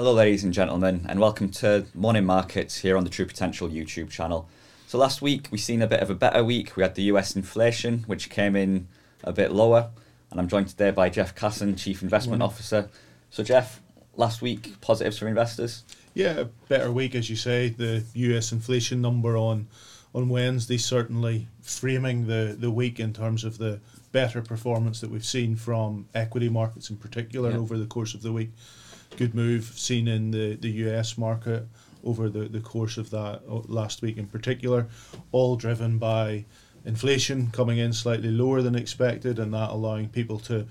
Hello, ladies and gentlemen, and welcome to Morning Markets here on the True Potential YouTube channel. So, last week we seen a bit of a better week. We had the US inflation, which came in a bit lower, and I'm joined today by Jeff Casson, Chief Investment Officer. So, Jeff, last week positives for investors. Yeah, a better week, as you say. The US inflation number on on Wednesday certainly framing the, the week in terms of the better performance that we've seen from equity markets in particular Yeah. over the course of the week. Good move seen in the, the US market over the, the course of that uh, last week in particular, all driven by inflation coming in slightly lower than expected and that allowing people to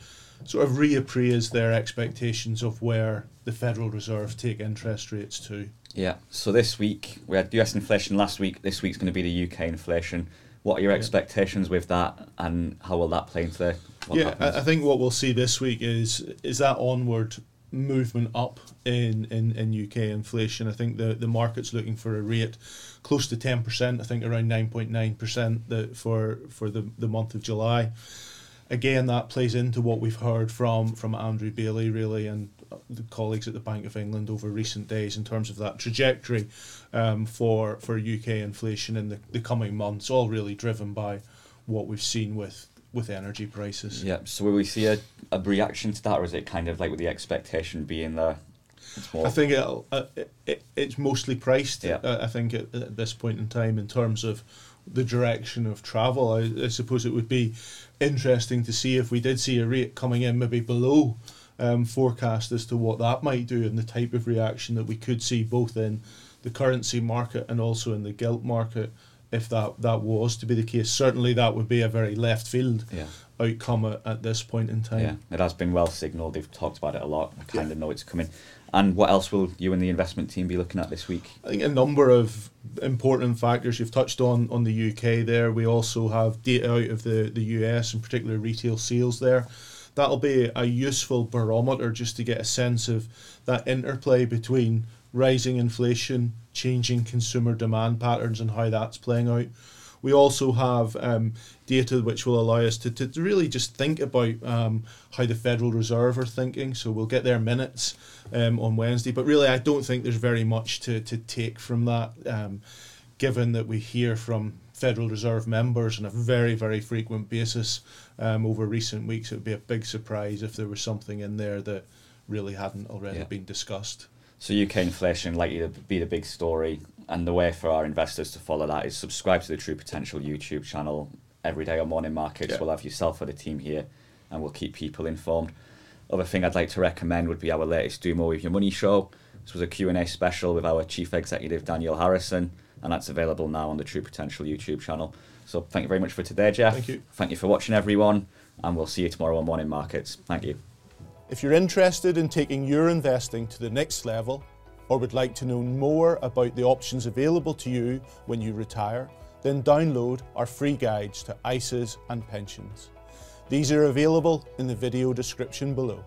sort of reappraise their expectations of where the Federal Reserve take interest rates to. Yeah. So this week we had US inflation last week. This week's going to be the UK inflation. What are your Yeah. expectations with that, and how will that play into the? What yeah, happens? I, I think what we'll see this week is is that onward movement up in, in, in UK inflation. I think the, the market's looking for a rate close to ten percent. I think around nine point nine percent for for the, the month of July. Again, that plays into what we've heard from from Andrew Bailey really and the colleagues at the Bank of England over recent days in terms of that trajectory um, for for UK inflation in the, the coming months. All really driven by what we've seen with with energy prices. Yeah. So will we see a, a reaction to that, or is it kind of like with the expectation being there? I think it'll, uh, it, it, it's mostly priced. Yeah. Uh, I think at, at this point in time, in terms of the direction of travel, I, I suppose it would be interesting to see if we did see a rate coming in maybe below um, forecast as to what that might do and the type of reaction that we could see both in the currency market and also in the gilt market. If that, that was to be the case, certainly that would be a very left field yeah. outcome at, at this point in time. Yeah. It has been well signalled. They've talked about it a lot. I kind Yeah. of know it's coming. And what else will you and the investment team be looking at this week? I think a number of important factors you've touched on on the UK there. We also have data out of the, the US, in particular retail sales there. That'll be a useful barometer just to get a sense of that interplay between rising inflation, changing consumer demand patterns, and how that's playing out. We also have um, data which will allow us to, to really just think about um, how the Federal Reserve are thinking. So we'll get their minutes um, on Wednesday. But really, I don't think there's very much to, to take from that, um, given that we hear from Federal Reserve members on a very, very frequent basis um, over recent weeks. It would be a big surprise if there was something in there that really hadn't already Yeah. been discussed. So UK inflation likely to be the big story, and the way for our investors to follow that is subscribe to the True Potential YouTube channel every day on Morning Markets. Yeah. We'll have yourself or the team here, and we'll keep people informed. Other thing I'd like to recommend would be our latest Do More with Your Money show. This was a Q&A special with our Chief Executive Daniel Harrison, and that's available now on the True Potential YouTube channel. So thank you very much for today, Jeff. Thank you. Thank you for watching, everyone, and we'll see you tomorrow on Morning Markets. Thank you. If you're interested in taking your investing to the next level or would like to know more about the options available to you when you retire, then download our free guides to ISAs and pensions. These are available in the video description below.